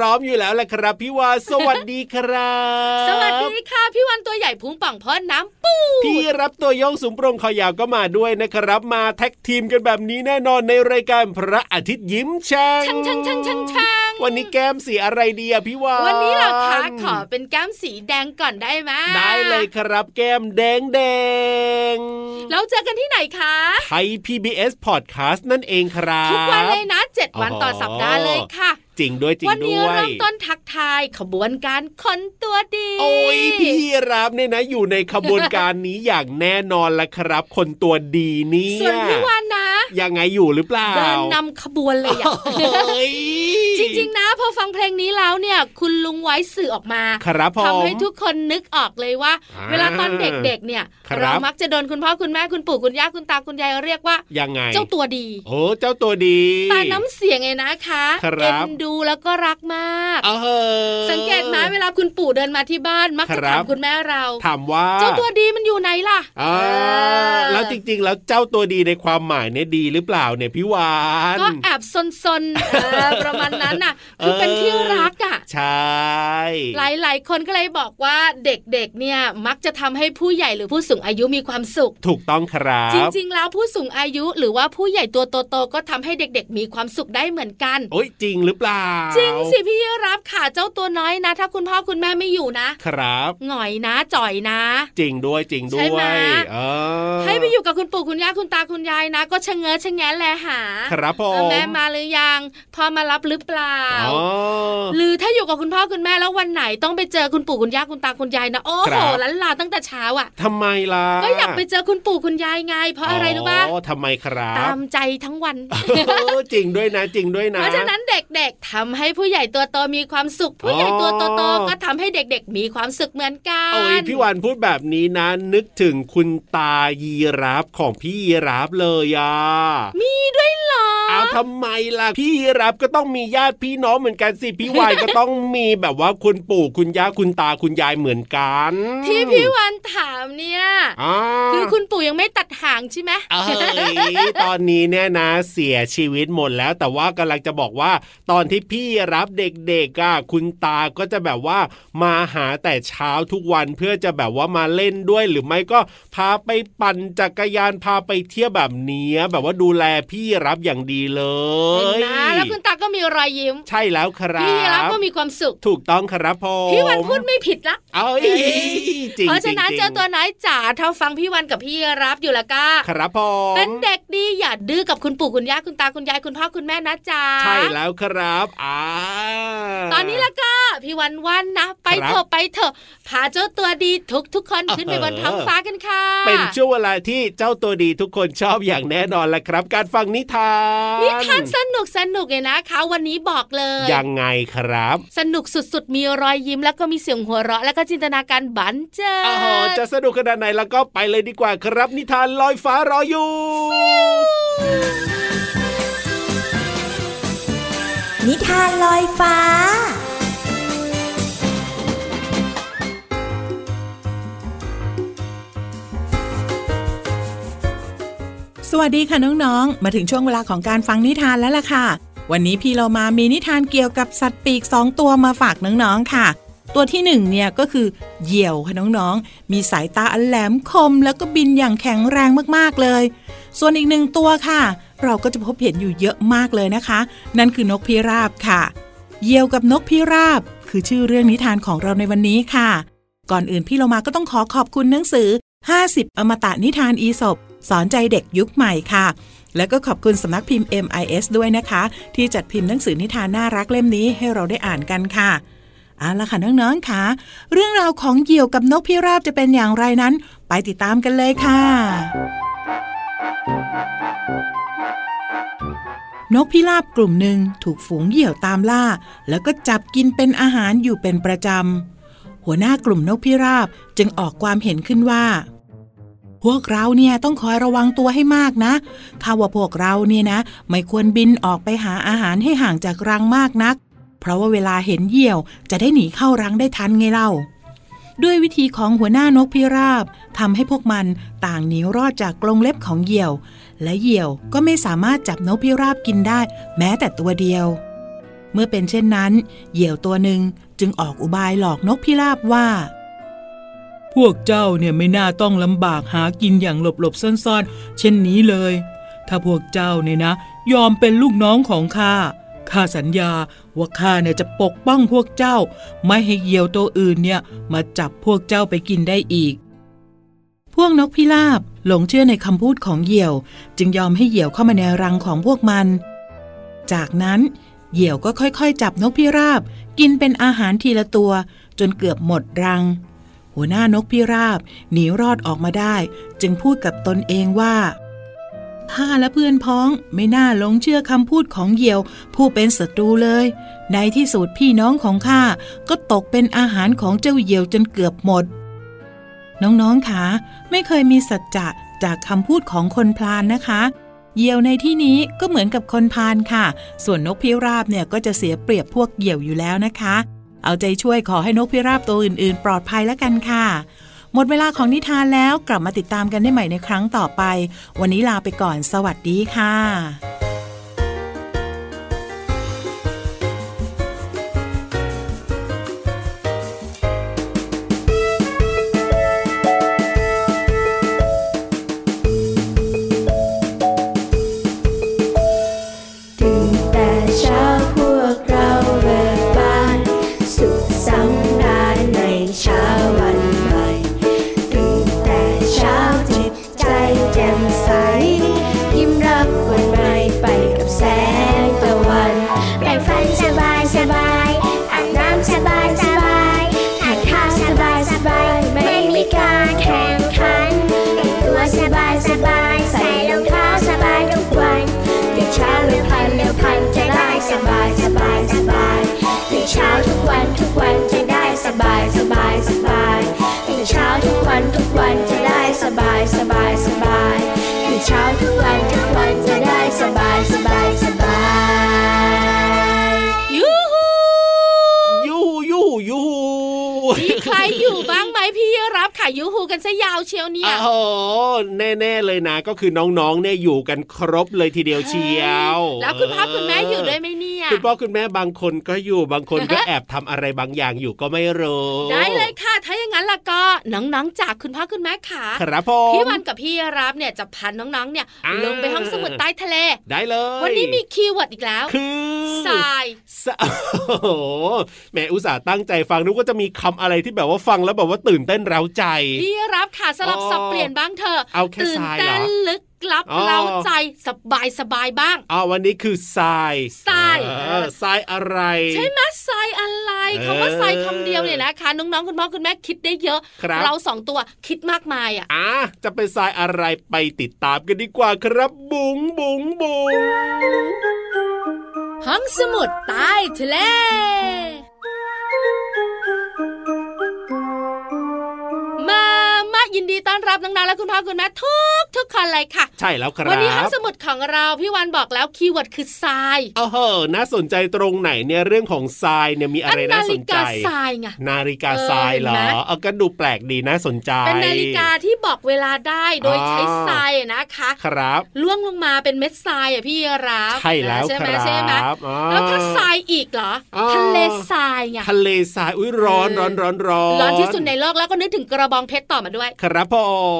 ร้อมอยู่แล้วแหละครับพี่วานสวัสดีครับ สวัสดีค่ะพี่วันตัวใหญ่พุงป่องพ่อน้ำปูพี่รับตัวโยงสูงโปร่งคอยาวก็มาด้วยนะครับ มาแท็กทีมกันแบบนี้แน่นอนในรายการพระอาทิตย์ยิ้มช่างช่างช่างช่างช่างช่าง วันนี้แก้มสีอะไรดีอะพี่วานวันนี้เราคะขอเป็นแก้มสีแดงก่อนได้ไหมได้เลยครับแก้มแดงแดงแล้วเจอกันที่ไหนคะไทย PBS Podcast นั่นเองครับทุกวันเลยนะเจ็ดวันต่อสัปดาห์เลยค่ะจริงด้วยจริงด้วยวันนี้เริ่มต้นทักทายขบวนการคนตัวดี โอ้ยพี่รับเนี่ยนะ อยู่ในขบวนการนี้อย่างแน่นอนละครับ คนตัวดีนี่ส่วนพี่วานนะยังไงอยู่หรือเปล่าเดินนำขบวนเลยอะ จริง ๆ นะพอฟังเพลงนี้แล้วเนี่ย คุณลุงไว้สื่อออกมาครับทำให้ทุกคนนึกออกเลยว่า เวลาตอนเด็กๆเนี่ย เรามักจะโดนคุณพ่อคุณแม่คุณปู่คุณย่าคุณตาคุณยายเรียกว่ายังไง เจ้าตัวดี โอ้เจ้าตัวดีแต่น้ำเสียงไงนะคะเอ็นดูแล้วก็รักมากสังเกตไหมเวลาคุณปู่เดินมาที่บ้านมักจะถามคุณแม่เราถามว่า เจ้าตัวดีมันอยู่ไหนล่ะแล้วจริง ๆ แล้วเจ้าตัวดีในความหมายเนี่ยดีหรือเปล่าเนี่ยพี่วานก็แอบซนๆประมาณนั้นน่ะ คือเป็นที่รักอะ ใช่ หลาย ๆ คนก็เลยบอกว่าเด็ก ๆ เนี่ยมักจะทำให้ผู้ใหญ่หรือผู้สูงอายุมีความสุข ถูกต้องครับ จริง ๆ แล้วผู้สูงอายุหรือว่าผู้ใหญ่ตัวโตๆก็ทำให้เด็ก ๆ มีความสุขได้เหมือนกันโอ้ยจริงหรือเปล่า จริงสิพี่รับค่ะเจ้าตัวน้อยนะ ถ้าคุณพ่อคุณแม่ไม่อยู่นะ ครับหน่อยนะจ่อยนะ จริงด้วยจริงด้วยใช่ไหมให้ไปอยู่กับคุณปู่คุณย่าคุณตาคุณยายนะ ก็ชะเง้อชะแงะแลหา ครับพ่อแม่มาหรือยังพ่อมารับหรือเปล่า หรือถ้าอยู่กับคุณพ่อคุณแม่แล้ววันไหนต้องไปเจอคุณปู่คุณย่าคุณตาคุณยายนะโอ้โหลันลาตั้งแต่เช้าอะทำไมล่ะก็อยากไปเจอคุณปู่คุณยายไง เพราะอะไรรู้ป่ะอ๋อทำไมครับตามใจทั้งวันจริงด้วยนะจริงด้วยนะ เพราะฉะนั้นเด็กๆทำให้ผู้ใหญ่ตัวโตมีความสุข ผู้ใหญ่ตัวโตๆก็ทำให้เด็กๆ มีความสุขเหมือนกันโอ้ยพี่วันพูดแบบนี้นะ นึกถึงคุณตายีรับของพี่ยีรับเลยอะมีด้วยเหรอเอาทำไมล่ะพี่ยีรับก็ต้องมีญาติพี่น้องเหมือนกันสิพี่วานก็ต้องมีแบบว่าคุณปู่คุณย่าคุณตาคุณยายเหมือนกัน ที่พี่วันถามเนี่ยคือคุณปู่ยังไม่ตัดหางใช่ไหมเอ้ยตอนนี้เนี่ยนะเสียชีวิตหมดแล้ว แต่ว่ากำลังจะบอกว่า ตอนที่พี่รับเด็กๆอะคุณตาก็จะแบบว่ามาหาแต่เช้าทุกวันเพื่อจะแบบว่ามาเล่นด้วยหรือไม่ก็พาไปปั่นจักรยานพาไปเที่ยวแบบนี้แบบว่าดูแลพี่รับอย่างดีเลเลเห็นยนะแล้วคุณตาก็มีรอยยิ้ม ใช่แล้วครับพี่รับก็มีความสุข ถูกต้องครับผมพี่วันพูดไม่ผิดละเอ้ยจริงเพราะฉะนั้นจงเจอตัวไหนจ๋าถ้าฟังพี่วันกับพี่รับอยู่ละก็ครับผมเป็นเด็กดีอย่าดื้อกับคุณปู่คุณย่าคุณตาคุณยายคุณพ่อคุณแม่นะจ๊ะใช่แล้วครับอ่าตอนนี้ละก็พี่วันวันนะไปครับเถอะไปเถอะพาเจ้าตัวดีทุกทุกๆคนขึ้นไปเออบนท้องฟ้ากันค่ะ เป็นช่วงเวลาที่เจ้าตัวดีทุกคนชอบอย่างแน่นอนแหละครับ การฟังนิทานนิทานสนุกสนุกเลยนะคะ วันนี้บอกเลยยังไงครับ สนุกสุดๆ มีรอยยิ้มแล้วก็มีเสียงหัวเราะ แล้วก็จินตนาการบันเจิโอ้โหดจะสนุกขนาดไหนแล้วก็ไปเลยดีกว่าครับ นิทานลอยฟ้ารออยู่นิทานลอยฟ้าสวัสดีค่ะน้องๆ มาถึงช่วงเวลาของการฟังนิทานแล้วล่ะค่ะ วันนี้พี่เรามามีนิทานเกี่ยวกับสัตว์ปีกสองตัวมาฝากน้องๆค่ะ ตัวที่หนึ่งเนี่ยก็คือเหยี่ยวค่ะน้องๆ มีสายตาอันแหลมคม แล้วก็บินอย่างแข็งแรงมากๆเลย ส่วนอีกหนึ่งตัวค่ะ เราก็จะพบเห็นอยู่เยอะมากเลยนะคะ นั่นคือนกพิราบค่ะ เหยี่ยวกับนกพิราบ คือชื่อเรื่องนิทานของเราในวันนี้ค่ะ ก่อนอื่นพี่เรามาก็ต้องขอขอบคุณหนังสือ 50 อมตะนิทานอีสบสอนใจเด็กยุคใหม่ค่ะ แล้วก็ขอบคุณสำนักพิมพ์ MIS ด้วยนะคะ ที่จัดพิมพ์หนังสือนิทานน่ารักเล่มนี้ให้เราได้อ่านกันค่ะเอาละค่ะน้องๆค่ะ เรื่องราวของเหยี่ยวกับนกพิราบจะเป็นอย่างไรนั้น ไปติดตามกันเลยค่ะ นกพิราบกลุ่มหนึ่งถูกฝูงเหยี่ยวตามล่า แล้วก็จับกินเป็นอาหารอยู่เป็นประจำ หัวหน้ากลุ่มนกพิราบจึงออกความเห็นขึ้นว่า พวกเราเนี่ยต้องคอยระวังตัวให้มากนะถ้าว่าพวกเราเนี่ยนะ ไม่ควรบินออกไปหาอาหารให้ห่างจากรังมากนัก เพราะว่าเวลาเห็นเหยี่ยว จะได้หนีเข้ารังได้ทันไงเล่า ด้วยวิธีของหัวหน้านกพิราบทำให้พวกมันต่างหนีรอดจากกรงเล็บของเหยี่ยว และเหยี่ยวก็ไม่สามารถจับนกพิราบกินได้ แม้แต่ตัวเดียว เมื่อเป็นเช่นนั้น เหยี่ยวตัวหนึ่งจึงออกอุบายหลอกนกพิราบว่า พวกเจ้าเนี่ยไม่น่าต้องลำบากหากินอย่างหลบๆซ่อนๆ เช่นนี้เลย ถ้าพวกเจ้าเนี่ยนะ ยอมเป็นลูกน้องของข้าข้าสัญญาว่าข้าเนี่ยจะปกป้องพวกเจ้า ไม่ให้เหยี่ยวตัวอื่นเนี่ยมาจับพวกเจ้าไปกินได้อีก พวกนกพิราบหลงเชื่อในคำพูดของเหยี่ยว จึงยอมให้เหยี่ยวเข้ามาในรังของพวกมัน จากนั้นเหยี่ยวก็ค่อยๆ จับนกพิราบ กินเป็นอาหารทีละตัว จนเกือบหมดรัง หัวหน้านกพิราบหนีรอดออกมาได้ จึงพูดกับตนเองว่าข้าและเพื่อนพ้องไม่น่าหลงเชื่อคำพูดของเหยี่ยว ผู้เป็นศัตรูเลย ในที่สุดพี่น้องของข้าก็ตกเป็นอาหารของเจ้าเหยี่ยวจนเกือบหมด น้องๆคะไม่เคยมีสัจจะจากคำพูดของคนพลานนะคะเหยี่ยวในที่นี้ก็เหมือนกับคนพาลค่ะ ส่วนนกพิราบเนี่ยก็จะเสียเปรียบพวกเหยี่ยวอยู่แล้วนะคะ เอาใจช่วยขอให้นกพิราบตัวอื่นๆ ปลอดภัยแล้วกันค่ะ หมดเวลาของนิทานแล้วกลับมาติดตามกันได้ใหม่ในครั้งต่อไป วันนี้ลาไปก่อนสวัสดีค่ะตื่นแต่เช้า วันทุกวันจะได้สบายสบายสบายตื่นเช้าทุกวันทุกวันจะได้สบายสบายสบายยูฮูยูยูยู มีใครอยู่บ้างไหมพี่รับค่ะยูฮูกันซะยาวเชียวเนี่ยโอ้โหแน่ๆเลยนะ ก็คือน้องๆเนี่ยอยู่กันครบเลยทีเดียวเชียว แล้วคุณพ่อคุณแม่อยู่ด้วยไหมเนี่ยคุณพ่อคุณแม่บางคนก็อยู่บางคนก็แอบทำอะไรบางอย่างอยู่ก็ไม่รู้ได้เลยค่ะ ถ้าอย่างนั้นนั้นล่ะก็น้องๆจากคุณพ่อคุณแม่ขาครับผมพี่วันกับพี่รับเนี่ยจะพาน้องๆเนี่ยอ่าลงไปห้องสมุดใต้ทะเล ได้เลย วันนี้มีคีย์เวิร์ดอีกแล้ว คือทรายสะโอ้โหแหม่อุตส่าห์ตั้งใจฟังนึกว่าจะมีคำอะไรที่แบบว่าฟังแล้วแบบว่าตื่นเต้นเร้าใจพี่รับค่ะสลับอ๋อสับเปลี่ยนบ้างเถอะเอาแค่ตื่นทรายเหรอเต้นลึกลับอ๋อเราใจสบายสบายบ้างอ๋อวันนี้คือทรายทรายเออทรายอะไร ใช่ไหมทรายอะไรเออคำว่าทรายคำเดียวเนี่ยนะคะน้องๆคุณพ่อคุณแม่คิดได้เยอะครับเราสองตัวคิดมากมายอะอะจะเป็นทรายอะไรไปติดตามกันดีกว่าครับบุ๋งบุ๋งบุ๋งห้องสมุดใต้ทะเล ยิน ดีต้อนรับน้องๆและคุณพ่อคุณแม่ทุกทุกคนเลยค่ะ ใช่แล้วครับวันนี้ห้องสมุดของเราพี่วันบอกแล้วคีย์เวิร์ดคือทรายโอ้โหน่าสนใจตรงไหนเนี่ยเรื่องของทรายเนี่ยมีอะไรน่าสนใจฬิกาทรายไงนาฬิกาทรายเหรอเออเห็นไหมเอาก็ดูแปลกดีน่าสนใจ เป็นนาฬิกาที่บอกเวลาได้โดยอ๋อใช้ทรายนะคะ ครับล่วงลงมาเป็นเม็ดทรายอะพี่รับใช่แล้วใช่คไหมรับใช่ไหมอ๋อแล้วถ้าทรายอีกเหรออ๋อทะเลทรายไงทะเลทรายอุ้ยร้อนร้อนร้อนร้อนร้อนที่สุดในโลกแล้วก็นึกถึงกระบองเพชรต่อมาด้วย ครับผ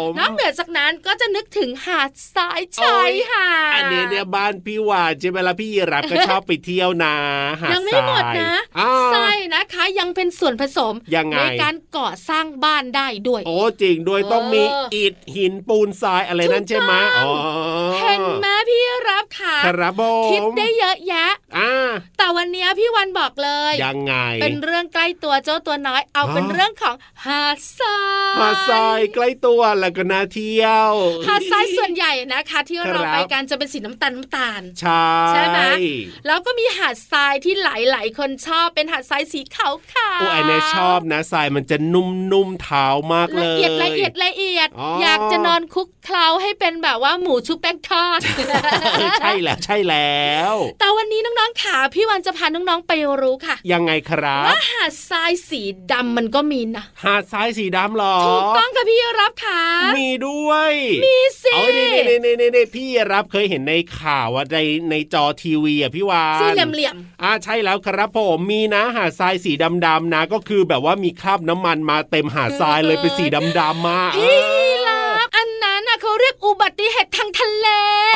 มนอกเหนือจากนั้นก็จะนึกถึงหาดทรายชายหาดอันนี้เนี่ยบ้านพี่หวานใช่ไหมล่ะพี่ยีรับก็ชอบไปเที่ยวนะหาดยังไม่หมดนะทรายอ้าวทรายนะคะยังเป็นส่วนผสมยังไงในการก่อสร้างบ้านได้ด้วย โอ้จริงด้วยเออต้องมีอิฐหินปูนทรายอะไรนั่นใช่ไหมถูกต้อ๋อองเห็นไหมพี่รับค่ะครับผมคิดได้เยอะแยะอ่าแต่วันนี้พี่วันบอกเลย ยังไง เป็นเรื่องใกล้ตัวเจ้าตัวน้อย เอาอ๋อเป็นเรื่องของหาดทรายหาดทรายใกล้ตัวแล้วก็น่าเที่ยวหาดทรายส่วนใหญ่นะคะ ที่ครับเราไปกันจะเป็นสีน้ำตาลน้ำตาลใช่ใช่ไหมแล้วก็มีหาดทรายที่หลายๆคนชอบเป็นหาดทรายสีขาวขาวโอ้ไอเนยชอบนะทรายมันจะนุ่มๆเท้ามากเลละยเอียดละเอียดละเอียดอ๋อออยากจะนอนคุกเคล้าให้เป็นแบบว่าหมูชุบแป้งทอดใช่แล้วใช่แล้ว แต่วันนี้น้องๆขาพี่วันจะพาน้องๆไปรู้ค่ะ ยังไงครับว่าหาดทรายสีดำมันก็มีนะหาดทรายสีดำเหรอถูกต้องค่ะพี่รับค่ะมีด้วย มีสิเอ้ยนี่นี่นี่นี่นี่พี่รับเคยเห็นในข่าวว่าในในจอทีวีอะพี่วานสี่เหลี่ยมอ่าใช่แล้วครับผมมีนะหาดทรายสีดำๆนะ ก็คือแบบว่ามีคราบน้ำมันมาเต็มหาดทรายเลยเป็นสีดำๆมาๆพี่รับ อันนั้นน่ะเขาเรียกอุบัติเหตุทางทะเล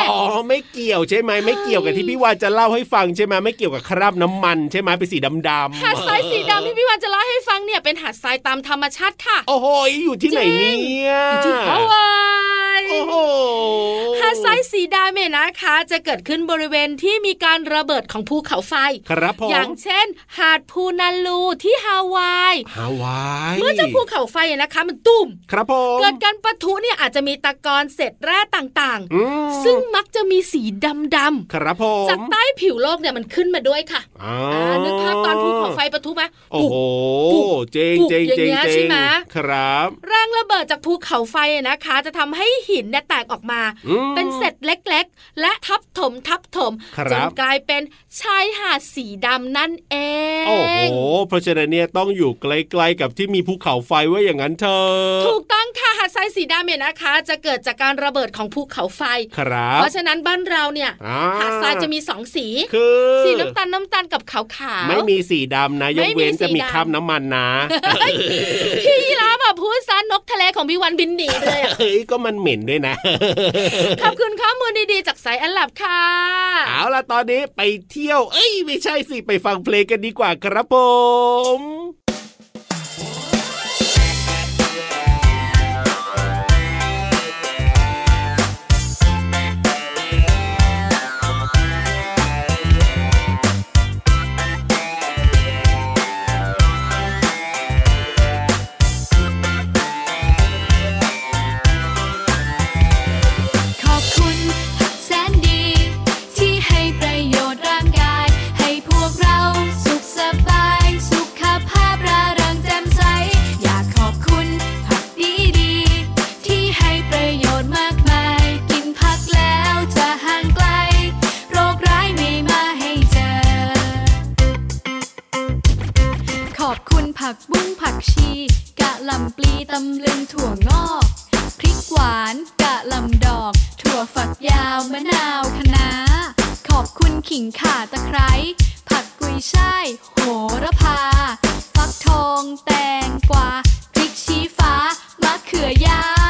อ๋อไม่เกี่ยวใช่ไหมไม่เกี่ยวกับที่พี่วานจะเล่าให้ฟังใช่ไหมไม่เกี่ยวกับคราบน้ำมันใช่ไหมเป็นสีดำๆหาดทรายสีดำที่พี่วันจะเล่าให้ฟังเนี่ยเป็นหาดทรายตามธรรมชาติค่ะ โอ้โหอยู่ที่ไหนเนี่ยอยู่ที่ฮาวายโอ้โหหาดทรายสีดำเนี่ยนะคะ จะเกิดขึ้นบริเวณที่มีการระเบิดของภูเขาไฟ ครับผมอย่างเช่น หาดพูนาลูที่ฮาวายฮาวายเมื่อเจ้าภูเขาไฟนะคะ มันตุ่มครับผมเกิดการปะทุเนี่ยอาจจะมีตะกอนเศษแร่ต่างอืมๆซึ่งมักจะมีสีดำครับผมๆจากใต้ผิวโลกเนี่ยมันขึ้นมาด้วยค่ะอ่าอ่านึกภาพตอนภูเขาไฟปะทุไหมโอ้โหปุบเจ๋งปุบเจ๋งอย่างเจ๋งเงี้ยเจ๋ใช่งไหมครับ แรงระเบิดจากภูเขาไฟนะคะ จะทำให้หินเนี่ยแตกออกมาอืมเป็นเศษเล็กๆ และทับถมทับถมครับจนกลายเป็นชายหาดสีดำนั่นเอง โอ้โห เพราะฉะนั้นเนี่ยต้องอยู่ใกล้ๆกับที่มีภูเขาไฟไว้อย่างนั้นเถอะถูกต้องค่ะหาดทรายสีดำเนี่ยนะคะ จะเกิดจากการระเบิดของภูเขาไฟ ครับเพราะฉะนั้นบ้านเราเนี่ยอ่าหาดทรายจะมีสองสีคือสีน้ำตาลน้ำตาลกับขาวขาวๆไม่มีสีดำนะยไม่กมีเว้นจะมีสีดำคราบน้ำมันนะพี่ยีราฟอะพูดซะนกทะเลของพี่วันบินหนีไปเลยอะเฮ้ยก็มันเหม็นด้วยนะ ขอบคุณข้อมูลดีๆ จากสายอันหลับค่ะ เอาล่ะตอนนี้ไปเที่ยว เอ้ย ไม่ใช่สิ ไปฟังเพลงกันดีกว่าครับผม ผักบุ้งผักชี กะหล่ำปลีตำลึงถั่วงอก พริกหวานกะหล่ำดอก ถั่วฝักยาวมะนาวคะน้า ขอบคุณขิงข่าตะไคร้ ผักกุยช่ายโหระพา ฟักทองแตงกวาพริกชี้ฟ้ามะเขือยาว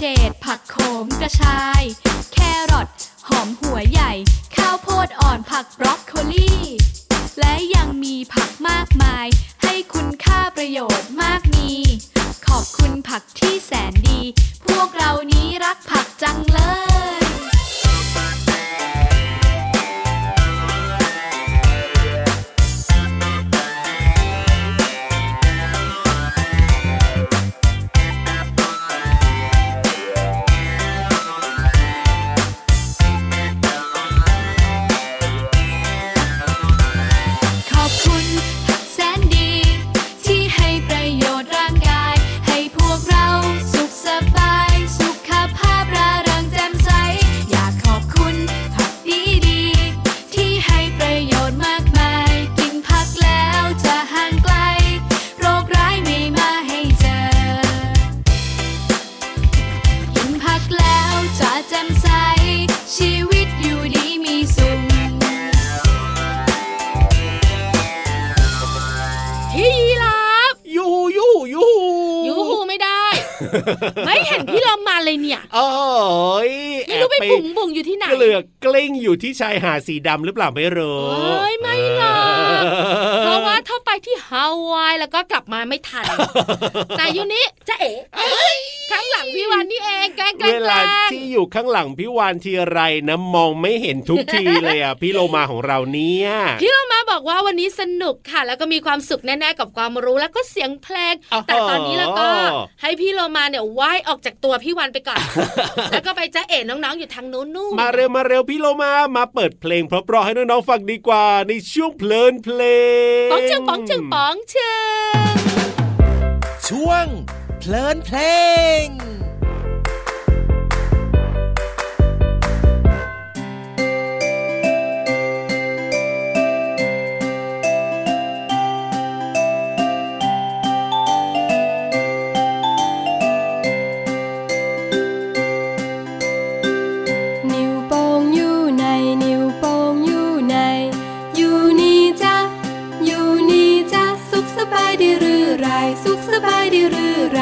ฉด ผักโขมกระชาย แครอทหอมหัวใหญ่ ข้าวโพดอ่อนผักบรอกโคลีและยังมีผักมากมาย ให้คุณค่าประโยชน์มากมี ขอบคุณผักที่แสนดี พวกเรานี้รักผักจังเลย ลือกกลิ้งอยู่ที่ชายหาดสีดำหรือเปล่าไม่รู้เอ้ยไม่หรอกเพราะว่าถ้าไปที่ฮาวายแล้วก็กลับมาไม่ทัน แต่อยูนี้จะเอ๋ข้างหลังพี่วันนี่เองแกล้งแกล้เวงลาแกล้งที่อยู่ข้างหลังพี่วานทีไรนะมองไม่เห็นทุกทีเลยอะพี่โลมาของเราเนี่ยพี่เรามาบอกว่าวันนี้สนุกค่ะ แล้วก็มีความสุขแน่ๆกับความรู้แล้วก็เสียงเพลงอ๋อแต่ตอนนี้แล้วก็ให้พี่โลมาเนี่ยว่ายออกจากตัวพี่วันไปก่อนแล้วก็ไปจ้าเอ๋น้องๆอยู่ทางนู้นนู่นมาเร็วมาเร็วพี่โลมามาเปิดเพลงเพราะๆให้น้องๆฟังดีกว่าในช่วงเพลินเพลงป๋องเชิงป๋องเชิงป๋องเชิงช่วงเพลินเพลง ไร สุขสบายดีหรือไร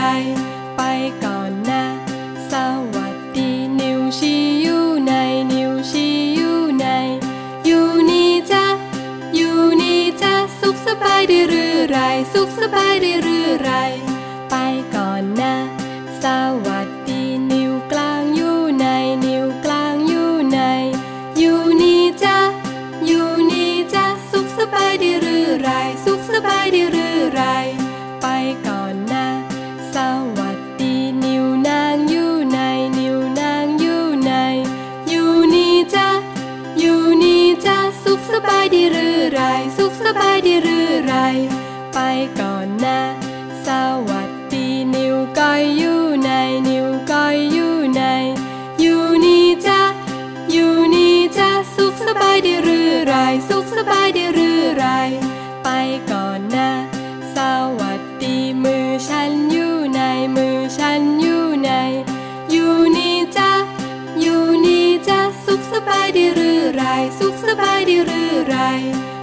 ไร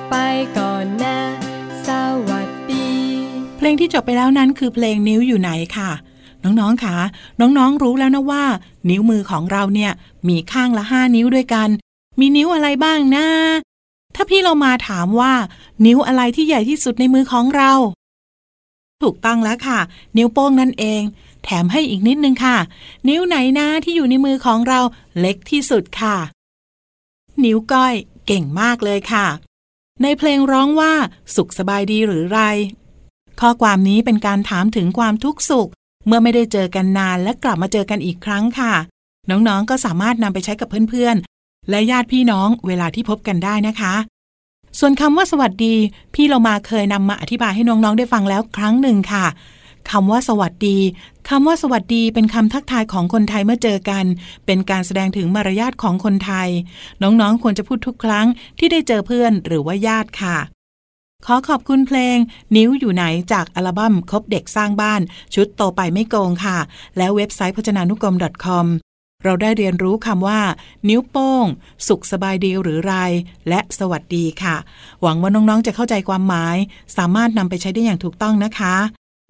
ไปก่อนนะ สวัสดี เพลงที่จบไปแล้วนั้นคือเพลงนิ้วอยู่ไหนค่ะ น้องๆค่ะ น้องๆรู้แล้วนะว่า นิ้วมือของเราเนี่ย มีข้างละห้านิ้วด้วยกัน มีนิ้วอะไรบ้างนะ ถ้าพี่เรามาถามว่า นิ้วอะไรที่ใหญ่ที่สุดในมือของเรา ถูกต้องแล้วค่ะ นิ้วโป้งนั่นเอง แถมให้อีกนิดนึงค่ะ นิ้วไหนนะที่อยู่ในมือของเราเล็กที่สุดค่ะ นิ้วก้อย เก่งมากเลยค่ะ ในเพลงร้องว่า สุขสบายดีหรือไร ข้อความนี้เป็นการถามถึงความทุกข์สุข เมื่อไม่ได้เจอกันนานและกลับมาเจอกันอีกครั้งค่ะ น้องๆก็สามารถนำไปใช้กับเพื่อนๆ และญาติพี่น้องเวลาที่พบกันได้นะคะ ส่วนคำว่าสวัสดี พี่เรามาเคยนำมาอธิบายให้น้องๆได้ฟังแล้วครั้งหนึ่งค่ะ คำว่าสวัสดีคำว่าสวัสดีเป็นคำทักทายของคนไทยเมื่อเจอกัน เป็นการแสดงถึงมารยาทของคนไทย น้องๆควรจะพูดทุกครั้งที่ได้เจอเพื่อนหรือว่าญาติค่ะ ขอขอบคุณเพลง นิ้วอยู่ไหนจากอัลบั้มคบเด็กสร้างบ้าน ชุดโตไปไม่โกงค่ะ และเว็บไซต์พจนานุกรม .com เราได้เรียนรู้คำว่า นิ้วโป้ง สุขสบายดีหรือไร และสวัสดีค่ะ หวังว่าน้องๆจะเข้าใจความหมาย สามารถนำไปใช้ได้อย่างถูกต้องนะคะ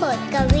podcast.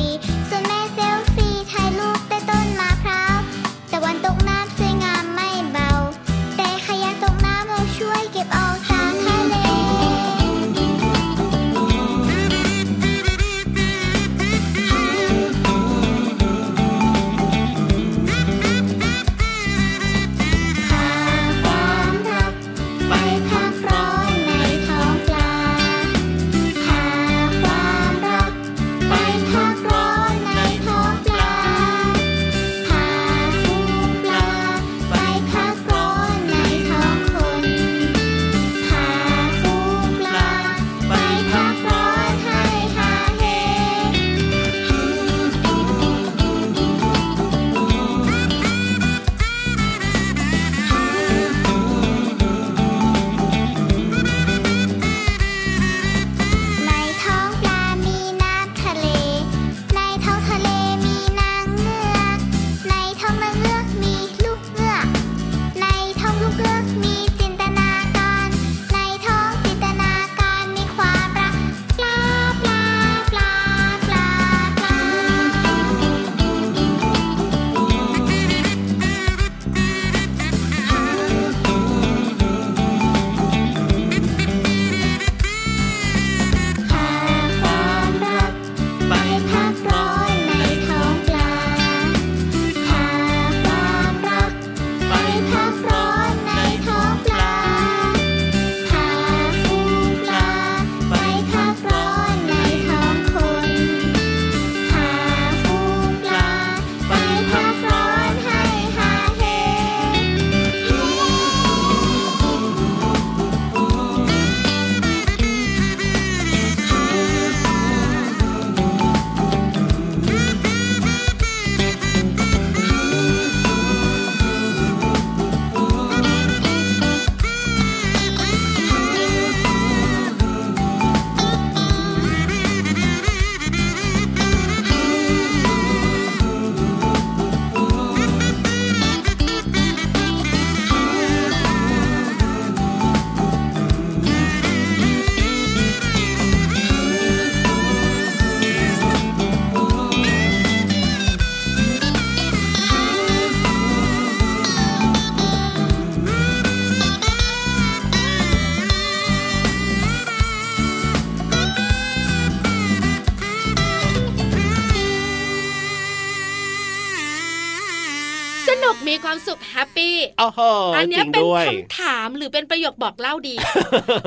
สุขแฮปปี้โอ้โหอันจเนี้ริยงเป็นด้วยคำถามหรือเป็นประโยคบอกเล่าดี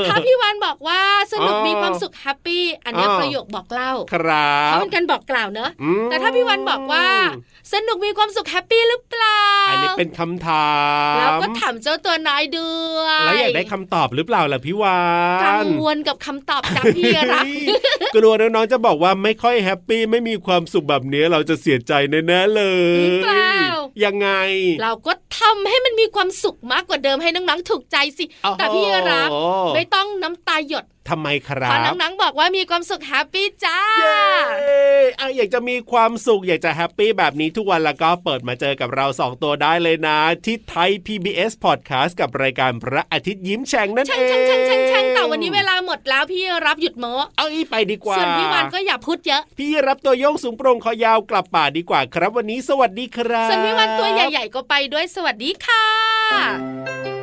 ถ้าพี่วันบอกว่าสนุกอ๋อมีความสุขแฮปปี้อันเนี้ยอ๋อประโยคบอกเล่าครัเพราะบเป็นการบอกกล่าวเนอะอืมแต่ถ้าพี่วันบอกว่าสนุกมีความสุขแฮปปี้หรือเปล่า อันนี้เป็นคำถามแล้วก็ถามเจ้าตัวน้อยด้วยแล้วอยากได้คำตอบหรือเปล่าล่ะพี่วากันงวลกับคำตอบจากพี่รับกลัวน้องๆจะบอกว่าไม่ค่อยแฮปปี้ไม่มีความสุขแบบนี้เราจะเสียใจแน่ๆเลยหรือเปล่า ยังไง เราก็ทำให้มันมีความสุขมากกว่าเดิมให้น้องๆถูกใจสิโอ้โหแต่พี่รับไม่ต้องน้ำตาหยดทำไมครัเพอบน้องๆบอกว่ามีความสุขแฮปปี้จ้าเย้อะอยากจะมีความสุขอยากจะแฮปปี้แบบนี้ทุกวันแล้วก็เปิดมาเจอกับเราสองตัวได้เลยนะ ที่ไทย PBS Podcast กับรายการพระอาทิตย์ยิ้มแฉ่งนั่นช่าเองงช่างช่างช่างช่างแต่วันนี้เวลาหมดแล้วพี่รับหยุดโมเอาอีไปดีกว่าส่วนพี่วันก็อย่าพูดเยอะ พี่รับตัวโยงสูงโปร่งคอยาวกลับป่าดีกว่าครับ วันนี้สวัสดีครับส่วนพี่วันตัวใหญ่ๆก็ไปด้วยสวัสดีค่ะ